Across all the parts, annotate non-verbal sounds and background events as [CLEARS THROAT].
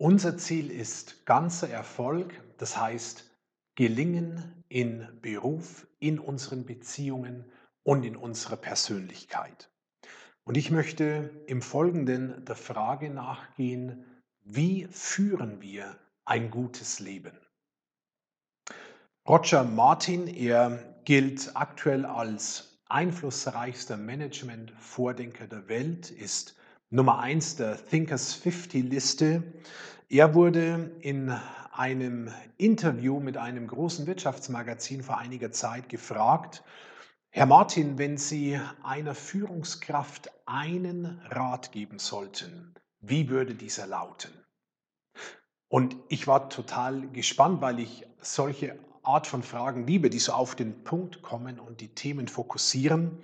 Unser Ziel ist ganzer Erfolg, das heißt Gelingen in Beruf, in unseren Beziehungen und in unserer Persönlichkeit. Und ich möchte im Folgenden der Frage nachgehen, wie führen wir ein gutes Leben? Roger Martin, er gilt aktuell als einflussreichster Management-Vordenker der Welt, ist Nummer 1 der Thinkers 50 Liste. Er wurde in einem Interview mit einem großen Wirtschaftsmagazin vor einiger Zeit gefragt, Herr Martin, wenn Sie einer Führungskraft einen Rat geben sollten, wie würde dieser lauten? Und ich war total gespannt, weil ich solche Art von Fragen liebe, die so auf den Punkt kommen und die Themen fokussieren.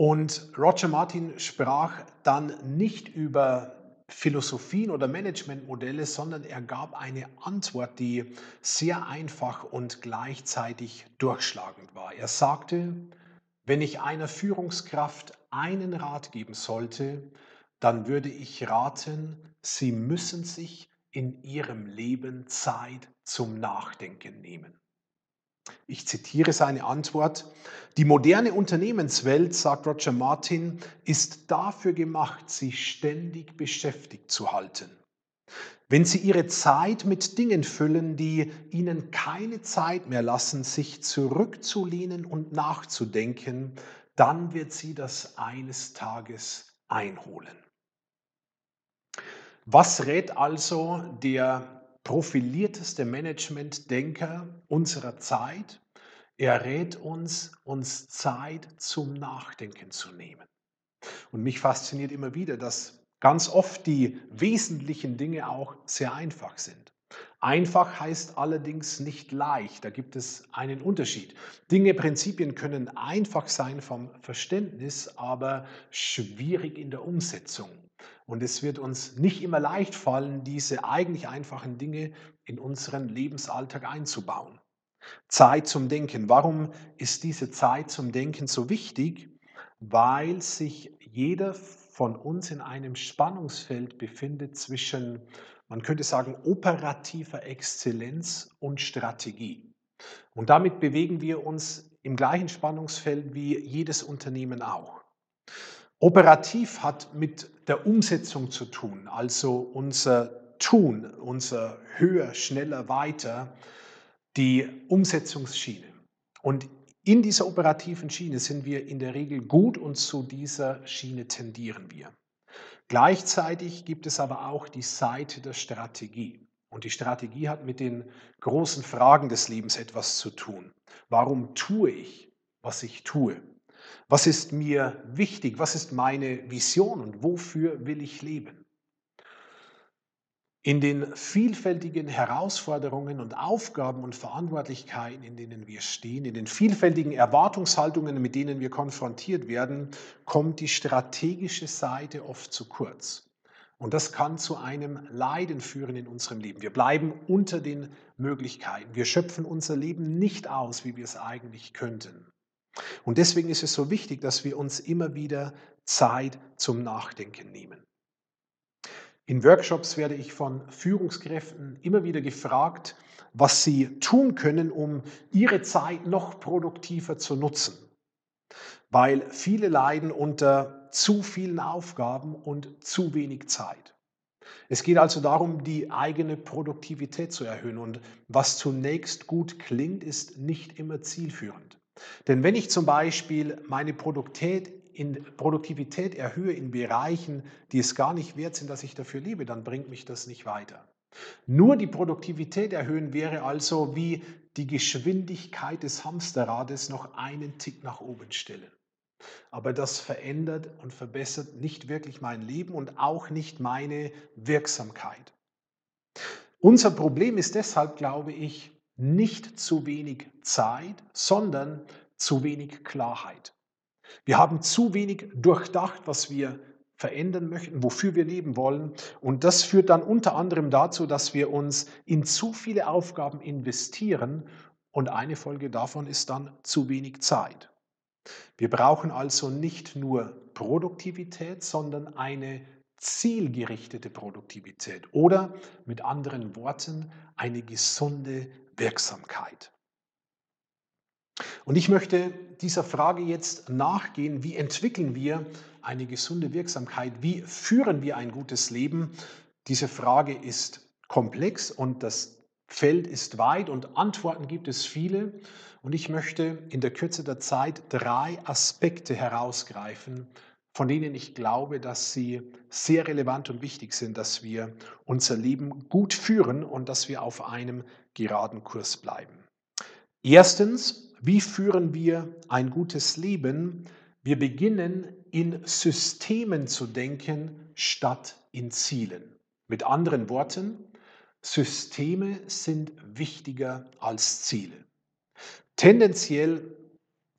Und Roger Martin sprach dann nicht über Philosophien oder Managementmodelle, sondern er gab eine Antwort, die sehr einfach und gleichzeitig durchschlagend war. Er sagte, wenn ich einer Führungskraft einen Rat geben sollte, dann würde ich raten, Sie müssen sich in Ihrem Leben Zeit zum Nachdenken nehmen. Ich zitiere seine Antwort. Die moderne Unternehmenswelt, sagt Roger Martin, ist dafür gemacht, sie ständig beschäftigt zu halten. Wenn Sie Ihre Zeit mit Dingen füllen, die Ihnen keine Zeit mehr lassen, sich zurückzulehnen und nachzudenken, dann wird Sie das eines Tages einholen. Was rät also der profilierteste Management-Denker unserer Zeit. Er rät uns, uns Zeit zum Nachdenken zu nehmen. Und mich fasziniert immer wieder, dass ganz oft die wesentlichen Dinge auch sehr einfach sind. Einfach heißt allerdings nicht leicht. Da gibt es einen Unterschied. Dinge, Prinzipien können einfach sein vom Verständnis, aber schwierig in der Umsetzung. Und es wird uns nicht immer leicht fallen, diese eigentlich einfachen Dinge in unseren Lebensalltag einzubauen. Zeit zum Denken. Warum ist diese Zeit zum Denken so wichtig? Weil sich jeder von uns in einem Spannungsfeld befindet zwischen, man könnte sagen, operativer Exzellenz und Strategie. Und damit bewegen wir uns im gleichen Spannungsfeld wie jedes Unternehmen auch. Operativ hat mit der Umsetzung zu tun, also unser Tun, unser höher, schneller, weiter, die Umsetzungsschiene. Und in dieser operativen Schiene sind wir in der Regel gut und zu dieser Schiene tendieren wir. Gleichzeitig gibt es aber auch die Seite der Strategie. Und die Strategie hat mit den großen Fragen des Lebens etwas zu tun. Warum tue ich, was ich tue? Was ist mir wichtig? Was ist meine Vision und wofür will ich leben? In den vielfältigen Herausforderungen und Aufgaben und Verantwortlichkeiten, in denen wir stehen, in den vielfältigen Erwartungshaltungen, mit denen wir konfrontiert werden, kommt die strategische Seite oft zu kurz. Und das kann zu einem Leiden führen in unserem Leben. Wir bleiben unter den Möglichkeiten. Wir schöpfen unser Leben nicht aus, wie wir es eigentlich könnten. Und deswegen ist es so wichtig, dass wir uns immer wieder Zeit zum Nachdenken nehmen. In Workshops werde ich von Führungskräften immer wieder gefragt, was sie tun können, um ihre Zeit noch produktiver zu nutzen. Weil viele leiden unter zu vielen Aufgaben und zu wenig Zeit. Es geht also darum, die eigene Produktivität zu erhöhen. Und was zunächst gut klingt, ist nicht immer zielführend. Denn wenn ich zum Beispiel meine Produktivität, erhöhe in Bereichen, die es gar nicht wert sind, dass ich dafür lebe, dann bringt mich das nicht weiter. Nur die Produktivität erhöhen wäre also wie die Geschwindigkeit des Hamsterrades noch einen Tick nach oben stellen. Aber das verändert und verbessert nicht wirklich mein Leben und auch nicht meine Wirksamkeit. Unser Problem ist deshalb, glaube ich, nicht zu wenig Zeit, sondern zu wenig Klarheit. Wir haben zu wenig durchdacht, was wir verändern möchten, wofür wir leben wollen. Und das führt dann unter anderem dazu, dass wir uns in zu viele Aufgaben investieren. Und eine Folge davon ist dann zu wenig Zeit. Wir brauchen also nicht nur Produktivität, sondern eine zielgerichtete Produktivität oder mit anderen Worten eine gesunde Wirksamkeit. Und ich möchte dieser Frage jetzt nachgehen, wie entwickeln wir eine gesunde Wirksamkeit, wie führen wir ein gutes Leben. Diese Frage ist komplex und das Feld ist weit und Antworten gibt es viele. Und ich möchte in der Kürze der Zeit drei Aspekte herausgreifen, von denen ich glaube, dass sie sehr relevant und wichtig sind, dass wir unser Leben gut führen und dass wir auf einem geraden Kurs bleiben. Erstens, wie führen wir ein gutes Leben? Wir beginnen in Systemen zu denken statt in Zielen. Mit anderen Worten, Systeme sind wichtiger als Ziele. Tendenziell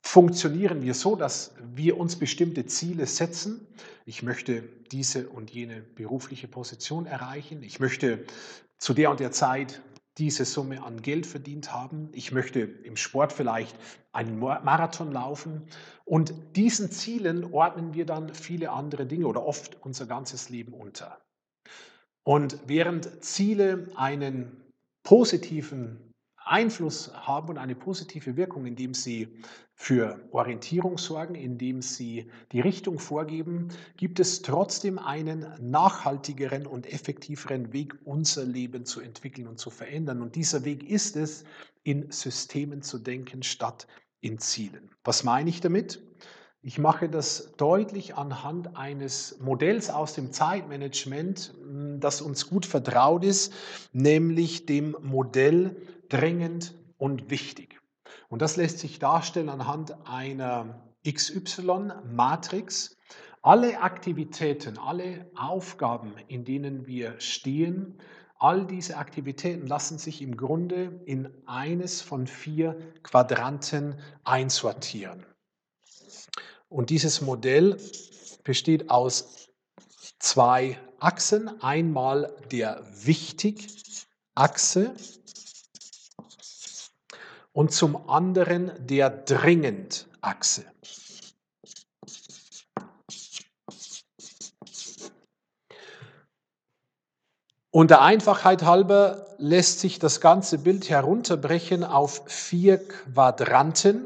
funktionieren wir so, dass wir uns bestimmte Ziele setzen. Ich möchte diese und jene berufliche Position erreichen. Ich möchte zu der und der Zeit diese Summe an Geld verdient haben. Ich möchte im Sport vielleicht einen Marathon laufen. Und diesen Zielen ordnen wir dann viele andere Dinge oder oft unser ganzes Leben unter. Und während Ziele einen positiven Einfluss haben und eine positive Wirkung, indem sie für Orientierung sorgen, indem sie die Richtung vorgeben, gibt es trotzdem einen nachhaltigeren und effektiveren Weg, unser Leben zu entwickeln und zu verändern. Und dieser Weg ist es, in Systemen zu denken statt in Zielen. Was meine ich damit? Ich mache das deutlich anhand eines Modells aus dem Zeitmanagement, das uns gut vertraut ist, nämlich dem Modell dringend und wichtig. Und das lässt sich darstellen anhand einer XY-Matrix. Alle Aktivitäten, alle Aufgaben, in denen wir stehen, all diese Aktivitäten lassen sich im Grunde in eines von vier Quadranten einsortieren. Und dieses Modell besteht aus zwei Achsen. Einmal der Wichtig-Achse und zum anderen der Dringend-Achse. Und der Einfachheit halber lässt sich das ganze Bild herunterbrechen auf vier Quadranten.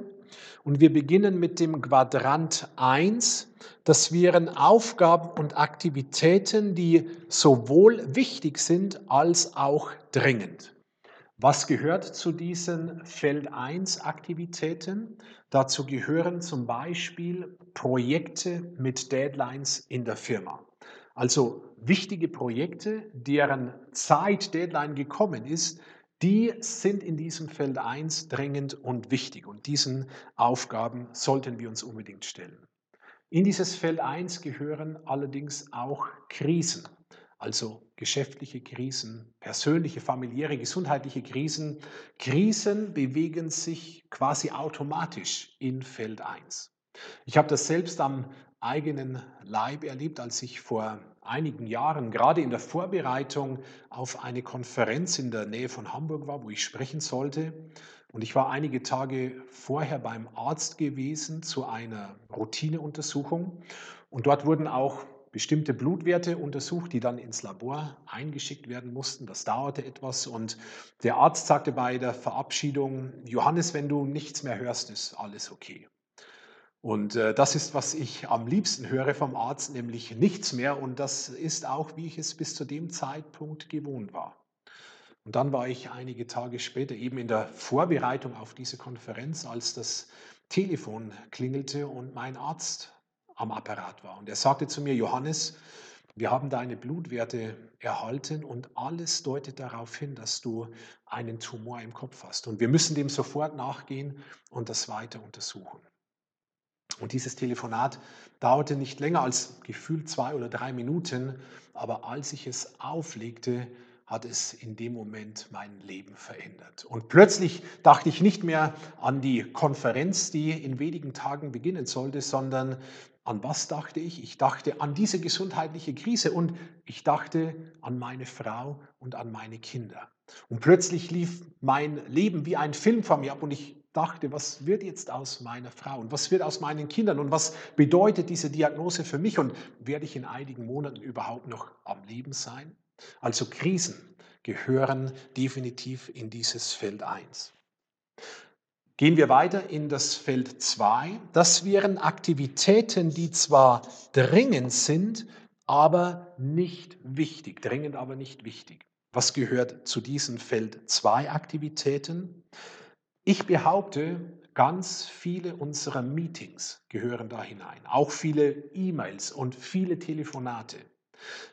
Und wir beginnen mit dem Quadrant 1. Das wären Aufgaben und Aktivitäten, die sowohl wichtig sind als auch dringend. Was gehört zu diesen Feld 1 Aktivitäten? Dazu gehören zum Beispiel Projekte mit Deadlines in der Firma. Also wichtige Projekte, deren Zeit Deadline gekommen ist, die sind in diesem Feld 1 dringend und wichtig. Und diesen Aufgaben sollten wir uns unbedingt stellen. In dieses Feld 1 gehören allerdings auch Krisen also geschäftliche Krisen, persönliche, familiäre, gesundheitliche Krisen. Krisen bewegen sich quasi automatisch in Feld 1. Ich habe das selbst am eigenen Leib erlebt, als ich vor einigen Jahren gerade in der Vorbereitung auf eine Konferenz in der Nähe von Hamburg war, wo ich sprechen sollte. Und ich war einige Tage vorher beim Arzt gewesen zu einer Routineuntersuchung. Und dort wurden auch bestimmte Blutwerte untersucht, die dann ins Labor eingeschickt werden mussten. Das dauerte etwas und der Arzt sagte bei der Verabschiedung, Johannes, wenn du nichts mehr hörst, ist alles okay. Und äh, das ist, was ich am liebsten höre vom Arzt, nämlich nichts mehr. Und das ist auch, wie ich es bis zu dem Zeitpunkt gewohnt war. Und dann war ich einige Tage später eben in der Vorbereitung auf diese Konferenz, als das Telefon klingelte und mein Arzt am Apparat war. Und er sagte zu mir, Johannes, wir haben deine Blutwerte erhalten und alles deutet darauf hin, dass du einen Tumor im Kopf hast. Und wir müssen dem sofort nachgehen und das weiter untersuchen. Und dieses Telefonat dauerte nicht länger als gefühlt zwei oder drei Minuten, aber als ich es auflegte, hat es in dem Moment mein Leben verändert. Und plötzlich dachte ich nicht mehr an die Konferenz, die in wenigen Tagen beginnen sollte, sondern an was dachte ich? Ich dachte an diese gesundheitliche Krise und ich dachte an meine Frau und an meine Kinder. Und plötzlich lief mein Leben wie ein Film vor mir ab und ich dachte, was wird jetzt aus meiner Frau und was wird aus meinen Kindern und was bedeutet diese Diagnose für mich und werde ich in einigen Monaten überhaupt noch am Leben sein? Also Krisen gehören definitiv in dieses Feld 1. Gehen wir weiter in das Feld 2. Das wären Aktivitäten, die zwar dringend sind, aber nicht wichtig. Dringend, aber nicht wichtig. Was gehört zu diesen Feld 2 Aktivitäten? Ich behaupte, ganz viele unserer Meetings gehören da hinein. Auch viele E-Mails und viele Telefonate.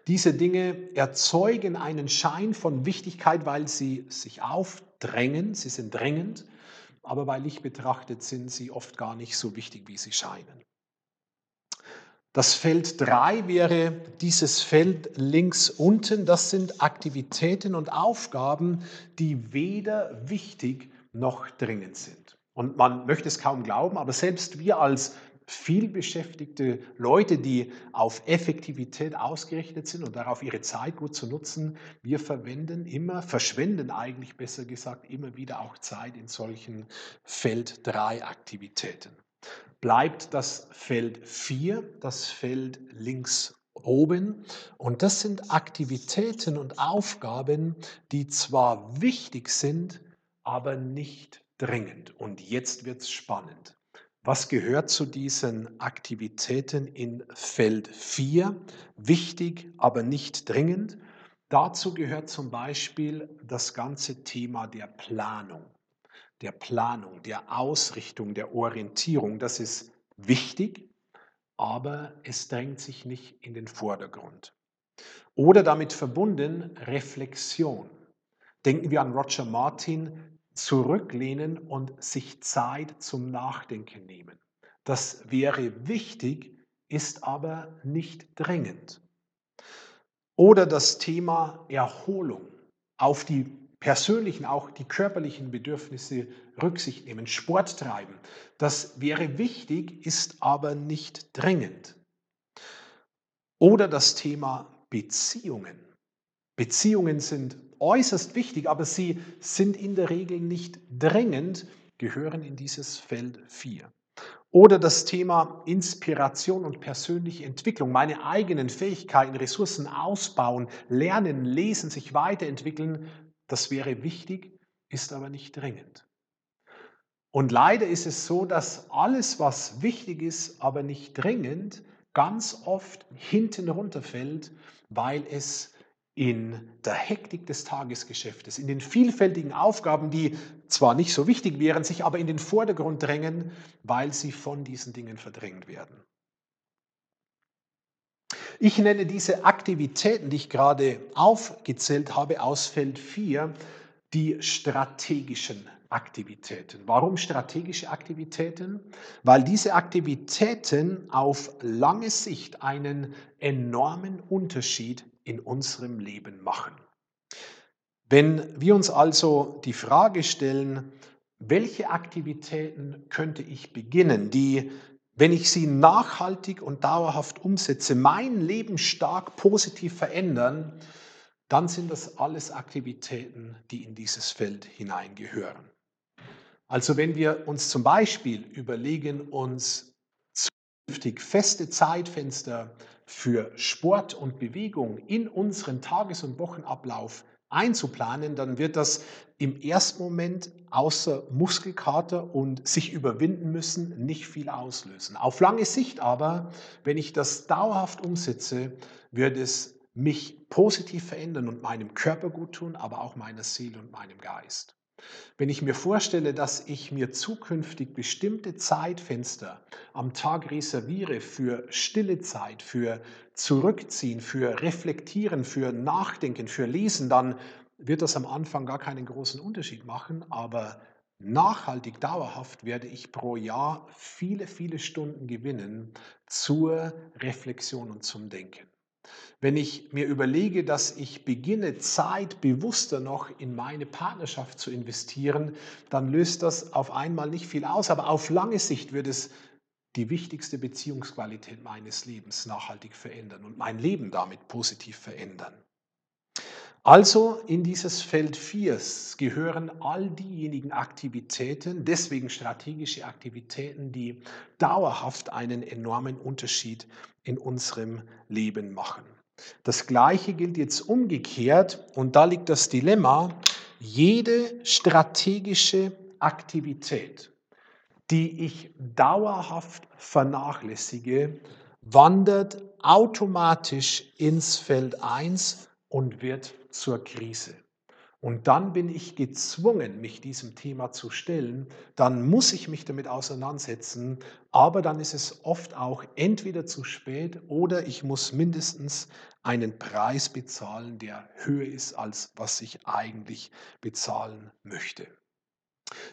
Diese Dinge erzeugen einen Schein von Wichtigkeit, weil sie sich aufdrängen, sie sind drängend, aber bei Licht betrachtet sind sie oft gar nicht so wichtig, wie sie scheinen. Das Feld 3 wäre dieses Feld links unten. Das sind Aktivitäten und Aufgaben, die weder wichtig noch dringend sind. Und man möchte es kaum glauben, aber selbst wir als vielbeschäftigte Leute, die auf Effektivität ausgerichtet sind und darauf ihre Zeit gut zu nutzen, wir verwenden immer, verschwenden eigentlich besser gesagt, immer wieder auch Zeit in solchen Feld 3 Aktivitäten bleibt das Feld 4, das Feld links oben. Und das sind Aktivitäten und Aufgaben, die zwar wichtig sind, aber nicht dringend. Und jetzt wird es spannend. Was gehört zu diesen Aktivitäten in Feld 4? Wichtig, aber nicht dringend. Dazu gehört zum Beispiel das ganze Thema der Planung der Planung, der Ausrichtung, der Orientierung. Das ist wichtig, aber es drängt sich nicht in den Vordergrund. Oder damit verbunden Reflexion. Denken wir an Roger Martin, zurücklehnen und sich Zeit zum Nachdenken nehmen. Das wäre wichtig, ist aber nicht drängend. Oder das Thema Erholung, auf die persönlichen, auch die körperlichen Bedürfnisse Rücksicht nehmen, Sport treiben. Das wäre wichtig, ist aber nicht drängend. Oder das Thema Beziehungen. Beziehungen sind äußerst wichtig, aber sie sind in der Regel nicht drängend, gehören in dieses Feld 4. Oder das Thema Inspiration und persönliche Entwicklung, meine eigenen Fähigkeiten, Ressourcen ausbauen, lernen, lesen, sich weiterentwickeln, das wäre wichtig, ist aber nicht dringend. Und leider ist es so, dass alles, was wichtig ist, aber nicht dringend, ganz oft hinten runterfällt, weil es in der Hektik des Tagesgeschäftes, in den vielfältigen Aufgaben, die zwar nicht so wichtig wären, sich aber in den Vordergrund drängen, weil sie von diesen Dingen verdrängt werden. Ich nenne diese Aktivitäten, die ich gerade aufgezählt habe, aus Feld 4, die strategischen Aktivitäten. Warum strategische Aktivitäten? Weil diese Aktivitäten auf lange Sicht einen enormen Unterschied in unserem Leben machen. Wenn wir uns also die Frage stellen, welche Aktivitäten könnte ich beginnen, die wenn ich sie nachhaltig und dauerhaft umsetze, mein Leben stark positiv verändern, dann sind das alles Aktivitäten, die in dieses Feld hineingehören. Also wenn wir uns zum Beispiel überlegen, uns zukünftig feste Zeitfenster für Sport und Bewegung in unseren Tages- und Wochenablauf einzuplanen, dann wird das im ersten Moment außer Muskelkater und sich überwinden müssen nicht viel auslösen. Auf lange Sicht aber, wenn ich das dauerhaft umsetze, wird es mich positiv verändern und meinem Körper gut tun, aber auch meiner Seele und meinem Geist. Wenn ich mir vorstelle, dass ich mir zukünftig bestimmte Zeitfenster am Tag reserviere für stille Zeit, für Zurückziehen, für Reflektieren, für Nachdenken, für Lesen, dann wird das am Anfang gar keinen großen Unterschied machen, aber nachhaltig, dauerhaft werde ich pro Jahr viele, viele Stunden gewinnen zur Reflexion und zum Denken. Wenn ich mir überlege, dass ich beginne, Zeit bewusster noch in meine Partnerschaft zu investieren, dann löst das auf einmal nicht viel aus, aber auf lange Sicht wird es die wichtigste Beziehungsqualität meines Lebens nachhaltig verändern und mein Leben damit positiv verändern. Also in dieses Feld 4 gehören all diejenigen Aktivitäten, deswegen strategische Aktivitäten, die dauerhaft einen enormen Unterschied in unserem Leben machen. Das Gleiche gilt jetzt umgekehrt und da liegt das Dilemma, jede strategische Aktivität, die ich dauerhaft vernachlässige, wandert automatisch ins Feld 1 und wird zur Krise. Und dann bin ich gezwungen, mich diesem Thema zu stellen. Dann muss ich mich damit auseinandersetzen. Aber dann ist es oft auch entweder zu spät oder ich muss mindestens einen Preis bezahlen, der höher ist, als was ich eigentlich bezahlen möchte.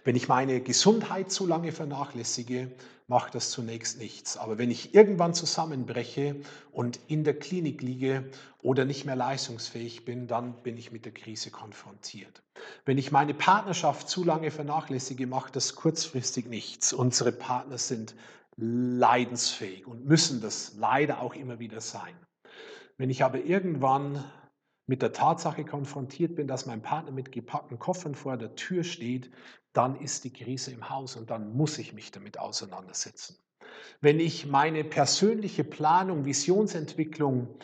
Wenn ich meine Gesundheit zu lange vernachlässige, macht das zunächst nichts. Aber wenn ich irgendwann zusammenbreche und in der Klinik liege oder nicht mehr leistungsfähig bin, dann bin ich mit der Krise konfrontiert. Wenn ich meine Partnerschaft zu lange vernachlässige, macht das kurzfristig nichts. Unsere Partner sind leidensfähig und müssen das leider auch immer wieder sein. Wenn ich aber irgendwann mit der Tatsache konfrontiert bin, dass mein Partner mit gepackten Koffern vor der Tür steht, dann ist die Krise im Haus und dann muss ich mich damit auseinandersetzen. Wenn ich meine persönliche Planung, Visionsentwicklung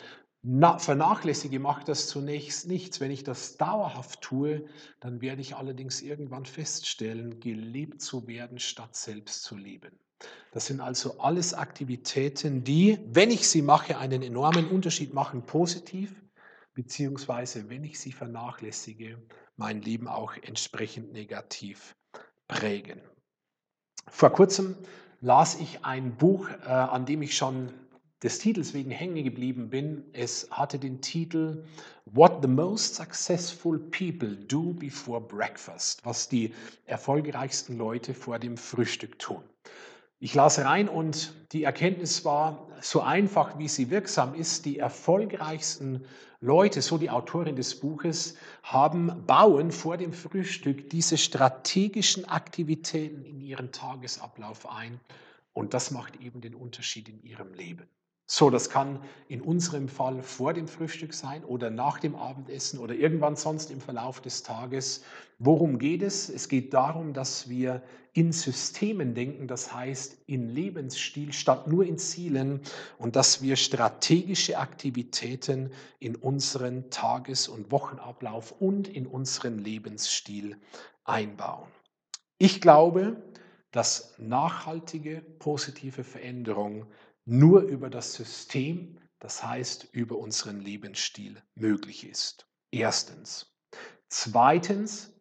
vernachlässige, macht das zunächst nichts. Wenn ich das dauerhaft tue, dann werde ich allerdings irgendwann feststellen, gelebt zu werden, statt selbst zu leben. Das sind also alles Aktivitäten, die, wenn ich sie mache, einen enormen Unterschied machen, positiv, beziehungsweise wenn ich sie vernachlässige, mein Leben auch entsprechend negativ prägen. Vor kurzem las ich ein Buch, äh, an dem ich schon des Titels wegen hängen geblieben bin. Es hatte den Titel What the Most Successful People Do Before Breakfast, was die erfolgreichsten Leute vor dem Frühstück tun. Ich las rein und die Erkenntnis war so einfach, wie sie wirksam ist. Die erfolgreichsten Leute, so die Autorin des Buches, haben, bauen vor dem Frühstück diese strategischen Aktivitäten in ihren Tagesablauf ein. Und das macht eben den Unterschied in ihrem Leben. So, das kann in unserem Fall vor dem Frühstück sein oder nach dem Abendessen oder irgendwann sonst im Verlauf des Tages. Worum geht es? Es geht darum, dass wir in Systemen denken, das heißt in Lebensstil statt nur in Zielen und dass wir strategische Aktivitäten in unseren Tages- und Wochenablauf und in unseren Lebensstil einbauen. Ich glaube, dass nachhaltige positive Veränderung nur über das System, das heißt über unseren Lebensstil möglich ist. Erstens. Zweitens,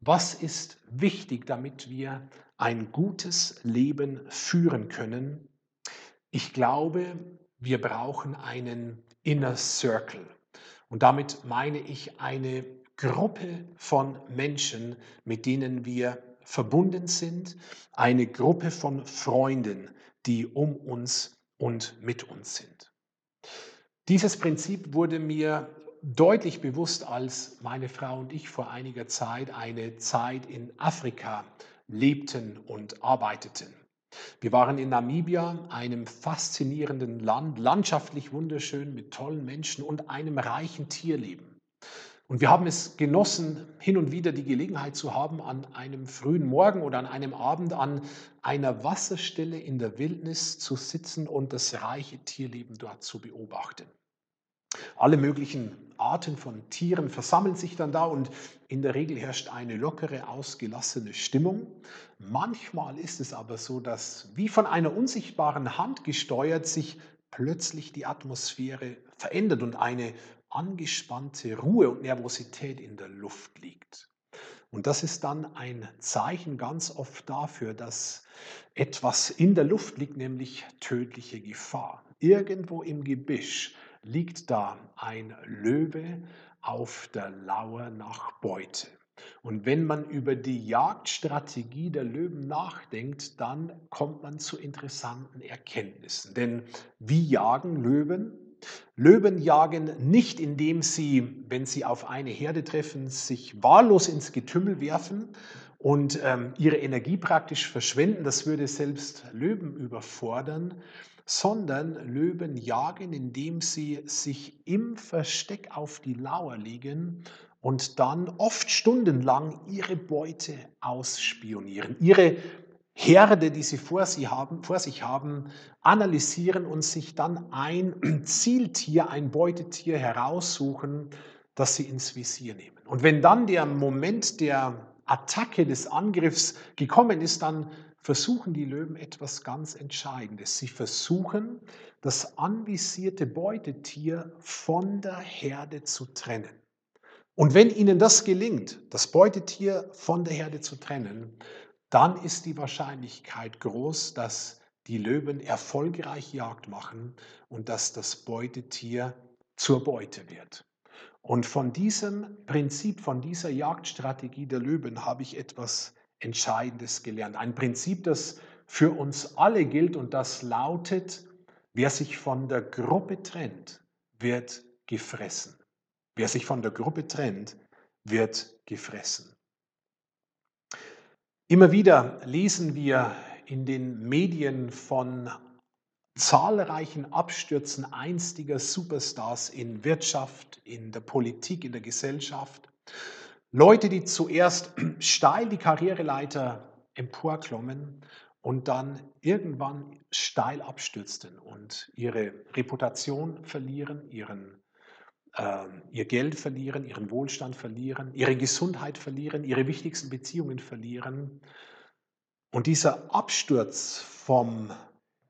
was ist wichtig, damit wir ein gutes Leben führen können? Ich glaube, wir brauchen einen Inner Circle. Und damit meine ich eine Gruppe von Menschen, mit denen wir verbunden sind, eine Gruppe von Freunden, die um uns und mit uns sind. Dieses Prinzip wurde mir deutlich bewusst, als meine Frau und ich vor einiger Zeit eine Zeit in Afrika lebten und arbeiteten. Wir waren in Namibia, einem faszinierenden Land, landschaftlich wunderschön mit tollen Menschen und einem reichen Tierleben. Und wir haben es genossen, hin und wieder die Gelegenheit zu haben, an einem frühen Morgen oder an einem Abend an einer Wasserstelle in der Wildnis zu sitzen und das reiche Tierleben dort zu beobachten. Alle möglichen Arten von Tieren versammeln sich dann da und in der Regel herrscht eine lockere, ausgelassene Stimmung. Manchmal ist es aber so, dass wie von einer unsichtbaren Hand gesteuert sich plötzlich die Atmosphäre verändert und eine angespannte Ruhe und Nervosität in der Luft liegt. Und das ist dann ein Zeichen ganz oft dafür, dass etwas in der Luft liegt, nämlich tödliche Gefahr. Irgendwo im Gebüsch liegt da ein Löwe auf der Lauer nach Beute. Und wenn man über die Jagdstrategie der Löwen nachdenkt, dann kommt man zu interessanten Erkenntnissen. Denn wie jagen Löwen? Löwen jagen nicht, indem sie, wenn sie auf eine Herde treffen, sich wahllos ins Getümmel werfen und ähm, ihre Energie praktisch verschwenden. Das würde selbst Löwen überfordern, sondern Löwen jagen, indem sie sich im Versteck auf die Lauer legen und dann oft stundenlang ihre Beute ausspionieren, ihre Herde, die sie vor, sie haben, vor sich haben, analysieren und sich dann ein [CLEARS THROAT] Zieltier, ein Beutetier heraussuchen, das sie ins Visier nehmen. Und wenn dann der Moment der Attacke des Angriffs gekommen ist, dann versuchen die Löwen etwas ganz Entscheidendes. Sie versuchen, das anvisierte Beutetier von der Herde zu trennen. Und wenn ihnen das gelingt, das Beutetier von der Herde zu trennen, dann ist die Wahrscheinlichkeit groß, dass die Löwen erfolgreich Jagd machen und dass das Beutetier zur Beute wird. Und von diesem Prinzip, von dieser Jagdstrategie der Löwen habe ich etwas Entscheidendes gelernt. Ein Prinzip, das für uns alle gilt und das lautet, wer sich von der Gruppe trennt, wird gefressen. Wer sich von der Gruppe trennt, wird gefressen. Immer wieder lesen wir in den Medien von zahlreichen Abstürzen einstiger Superstars in Wirtschaft, in der Politik, in der Gesellschaft. Leute, die zuerst [CLEARS THROAT] steil die Karriereleiter emporklommen und dann irgendwann steil abstürzten und ihre Reputation verlieren, ihren ihr Geld verlieren, ihren Wohlstand verlieren, ihre Gesundheit verlieren, ihre wichtigsten Beziehungen verlieren. Und dieser Absturz vom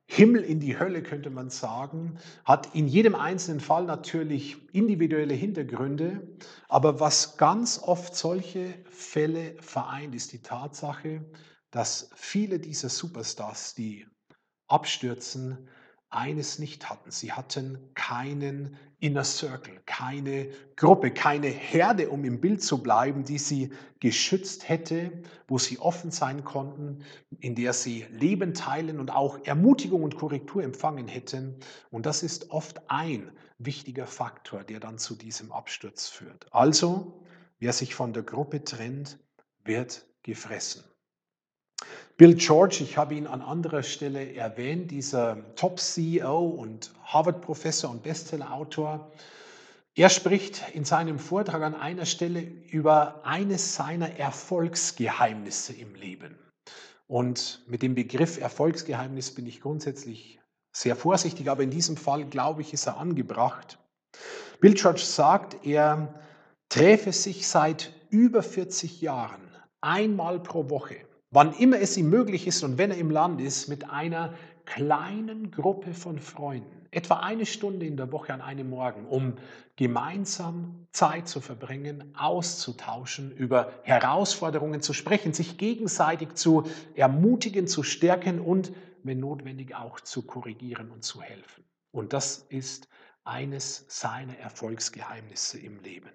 Himmel in die Hölle, könnte man sagen, hat in jedem einzelnen Fall natürlich individuelle Hintergründe. Aber was ganz oft solche Fälle vereint, ist die Tatsache, dass viele dieser Superstars, die abstürzen, eines nicht hatten. Sie hatten keinen Inner Circle, keine Gruppe, keine Herde, um im Bild zu bleiben, die sie geschützt hätte, wo sie offen sein konnten, in der sie Leben teilen und auch Ermutigung und Korrektur empfangen hätten. Und das ist oft ein wichtiger Faktor, der dann zu diesem Absturz führt. Also, wer sich von der Gruppe trennt, wird gefressen. Bill George, ich habe ihn an anderer Stelle erwähnt, dieser Top-CEO und Harvard-Professor und Bestseller-Autor. Er spricht in seinem Vortrag an einer Stelle über eines seiner Erfolgsgeheimnisse im Leben. Und mit dem Begriff Erfolgsgeheimnis bin ich grundsätzlich sehr vorsichtig, aber in diesem Fall, glaube ich, ist er angebracht. Bill George sagt, er träfe sich seit über 40 Jahren einmal pro Woche wann immer es ihm möglich ist und wenn er im Land ist, mit einer kleinen Gruppe von Freunden, etwa eine Stunde in der Woche an einem Morgen, um gemeinsam Zeit zu verbringen, auszutauschen, über Herausforderungen zu sprechen, sich gegenseitig zu ermutigen, zu stärken und, wenn notwendig, auch zu korrigieren und zu helfen. Und das ist eines seiner Erfolgsgeheimnisse im Leben.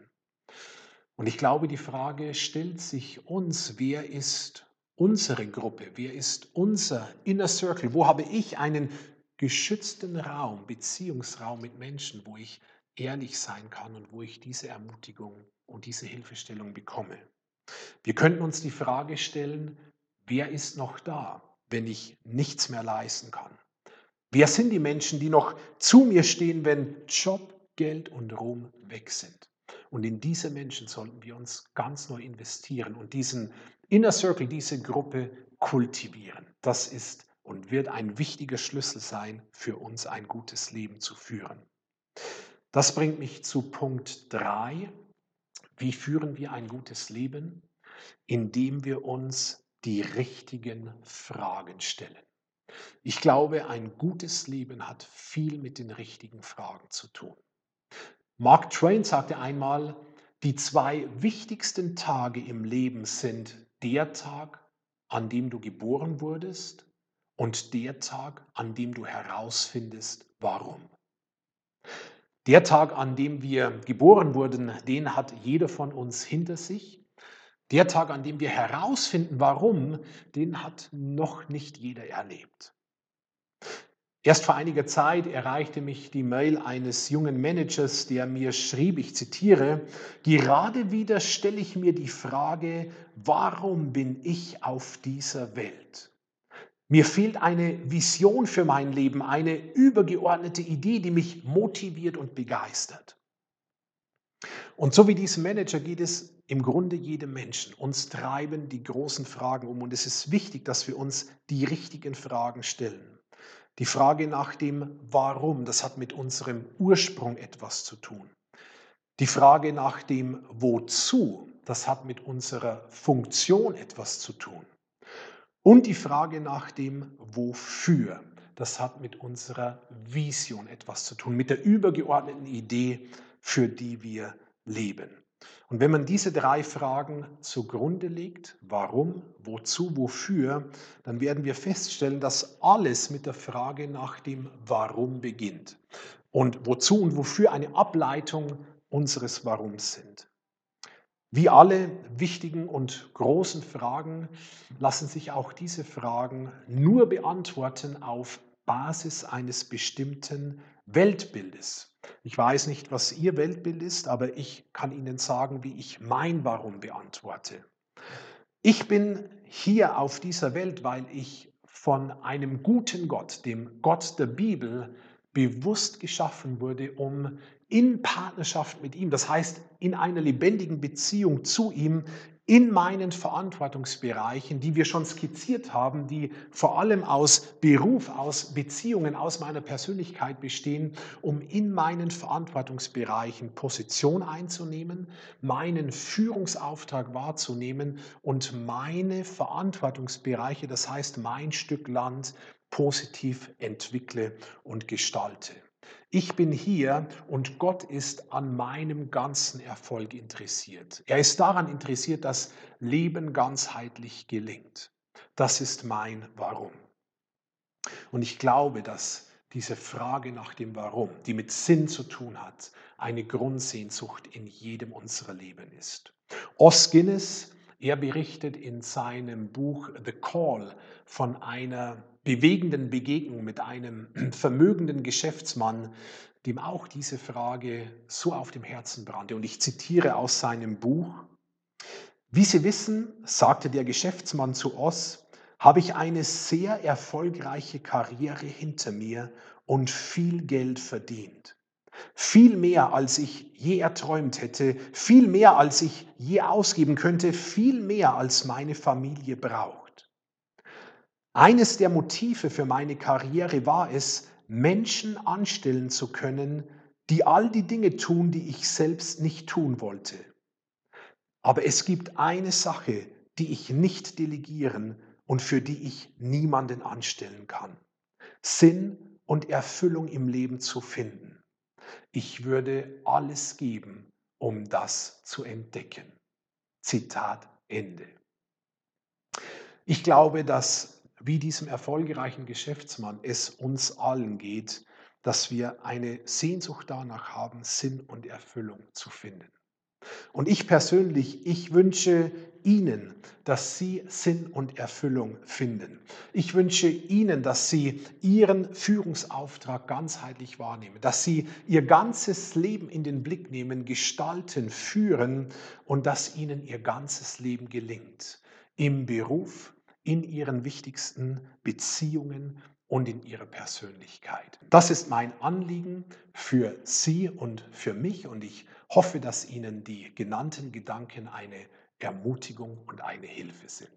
Und ich glaube, die Frage stellt sich uns, wer ist unsere Gruppe? Wer ist unser Inner Circle? Wo habe ich einen geschützten Raum, Beziehungsraum mit Menschen, wo ich ehrlich sein kann und wo ich diese Ermutigung und diese Hilfestellung bekomme? Wir könnten uns die Frage stellen, wer ist noch da, wenn ich nichts mehr leisten kann? Wer sind die Menschen, die noch zu mir stehen, wenn Job, Geld und Ruhm weg sind? Und in diese Menschen sollten wir uns ganz neu investieren und diesen Inner Circle, diese Gruppe kultivieren. Das ist und wird ein wichtiger Schlüssel sein, für uns ein gutes Leben zu führen. Das bringt mich zu Punkt 3. Wie führen wir ein gutes Leben? Indem wir uns die richtigen Fragen stellen. Ich glaube, ein gutes Leben hat viel mit den richtigen Fragen zu tun. Mark Twain sagte einmal, die zwei wichtigsten Tage im Leben sind der Tag, an dem du geboren wurdest und der Tag, an dem du herausfindest, warum. Der Tag, an dem wir geboren wurden, den hat jeder von uns hinter sich. Der Tag, an dem wir herausfinden, warum, den hat noch nicht jeder erlebt. Erst vor einiger Zeit erreichte mich die Mail eines jungen Managers, der mir schrieb, ich zitiere, gerade wieder stelle ich mir die Frage, warum bin ich auf dieser Welt? Mir fehlt eine Vision für mein Leben, eine übergeordnete Idee, die mich motiviert und begeistert. Und so wie diesem Manager geht es im Grunde jedem Menschen. Uns treiben die großen Fragen um und es ist wichtig, dass wir uns die richtigen Fragen stellen. Die Frage nach dem Warum, das hat mit unserem Ursprung etwas zu tun. Die Frage nach dem Wozu, das hat mit unserer Funktion etwas zu tun. Und die Frage nach dem Wofür, das hat mit unserer Vision etwas zu tun, mit der übergeordneten Idee, für die wir leben. Und wenn man diese drei Fragen zugrunde legt, warum, wozu, wofür, dann werden wir feststellen, dass alles mit der Frage nach dem Warum beginnt. Und wozu und wofür eine Ableitung unseres Warums sind. Wie alle wichtigen und großen Fragen lassen sich auch diese Fragen nur beantworten auf Basis eines bestimmten Weltbildes. Ich weiß nicht, was Ihr Weltbild ist, aber ich kann Ihnen sagen, wie ich mein Warum beantworte. Ich bin hier auf dieser Welt, weil ich von einem guten Gott, dem Gott der Bibel, bewusst geschaffen wurde, um in Partnerschaft mit ihm, das heißt in einer lebendigen Beziehung zu ihm, in meinen Verantwortungsbereichen, die wir schon skizziert haben, die vor allem aus Beruf, aus Beziehungen, aus meiner Persönlichkeit bestehen, um in meinen Verantwortungsbereichen Position einzunehmen, meinen Führungsauftrag wahrzunehmen und meine Verantwortungsbereiche, das heißt mein Stück Land, positiv entwickle und gestalte. Ich bin hier und Gott ist an meinem ganzen Erfolg interessiert. Er ist daran interessiert, dass Leben ganzheitlich gelingt. Das ist mein Warum. Und ich glaube, dass diese Frage nach dem Warum, die mit Sinn zu tun hat, eine Grundsehnsucht in jedem unserer Leben ist. Os Guinness, er berichtet in seinem Buch The Call von einer bewegenden Begegnung mit einem [CLEARS THROAT] vermögenden Geschäftsmann, dem auch diese Frage so auf dem Herzen brannte. Und ich zitiere aus seinem Buch, wie Sie wissen, sagte der Geschäftsmann zu Oss, habe ich eine sehr erfolgreiche Karriere hinter mir und viel Geld verdient. Viel mehr, als ich je erträumt hätte, viel mehr, als ich je ausgeben könnte, viel mehr, als meine Familie braucht. Eines der Motive für meine Karriere war es, Menschen anstellen zu können, die all die Dinge tun, die ich selbst nicht tun wollte. Aber es gibt eine Sache, die ich nicht delegieren und für die ich niemanden anstellen kann. Sinn und Erfüllung im Leben zu finden. Ich würde alles geben, um das zu entdecken. Zitat Ende. Ich glaube, dass wie diesem erfolgreichen Geschäftsmann es uns allen geht, dass wir eine Sehnsucht danach haben, Sinn und Erfüllung zu finden. Und ich persönlich, ich wünsche Ihnen, dass Sie Sinn und Erfüllung finden. Ich wünsche Ihnen, dass Sie Ihren Führungsauftrag ganzheitlich wahrnehmen, dass Sie Ihr ganzes Leben in den Blick nehmen, gestalten, führen und dass Ihnen Ihr ganzes Leben gelingt. Im Beruf, in ihren wichtigsten Beziehungen und in ihrer Persönlichkeit. Das ist mein Anliegen für Sie und für mich und ich hoffe, dass Ihnen die genannten Gedanken eine Ermutigung und eine Hilfe sind.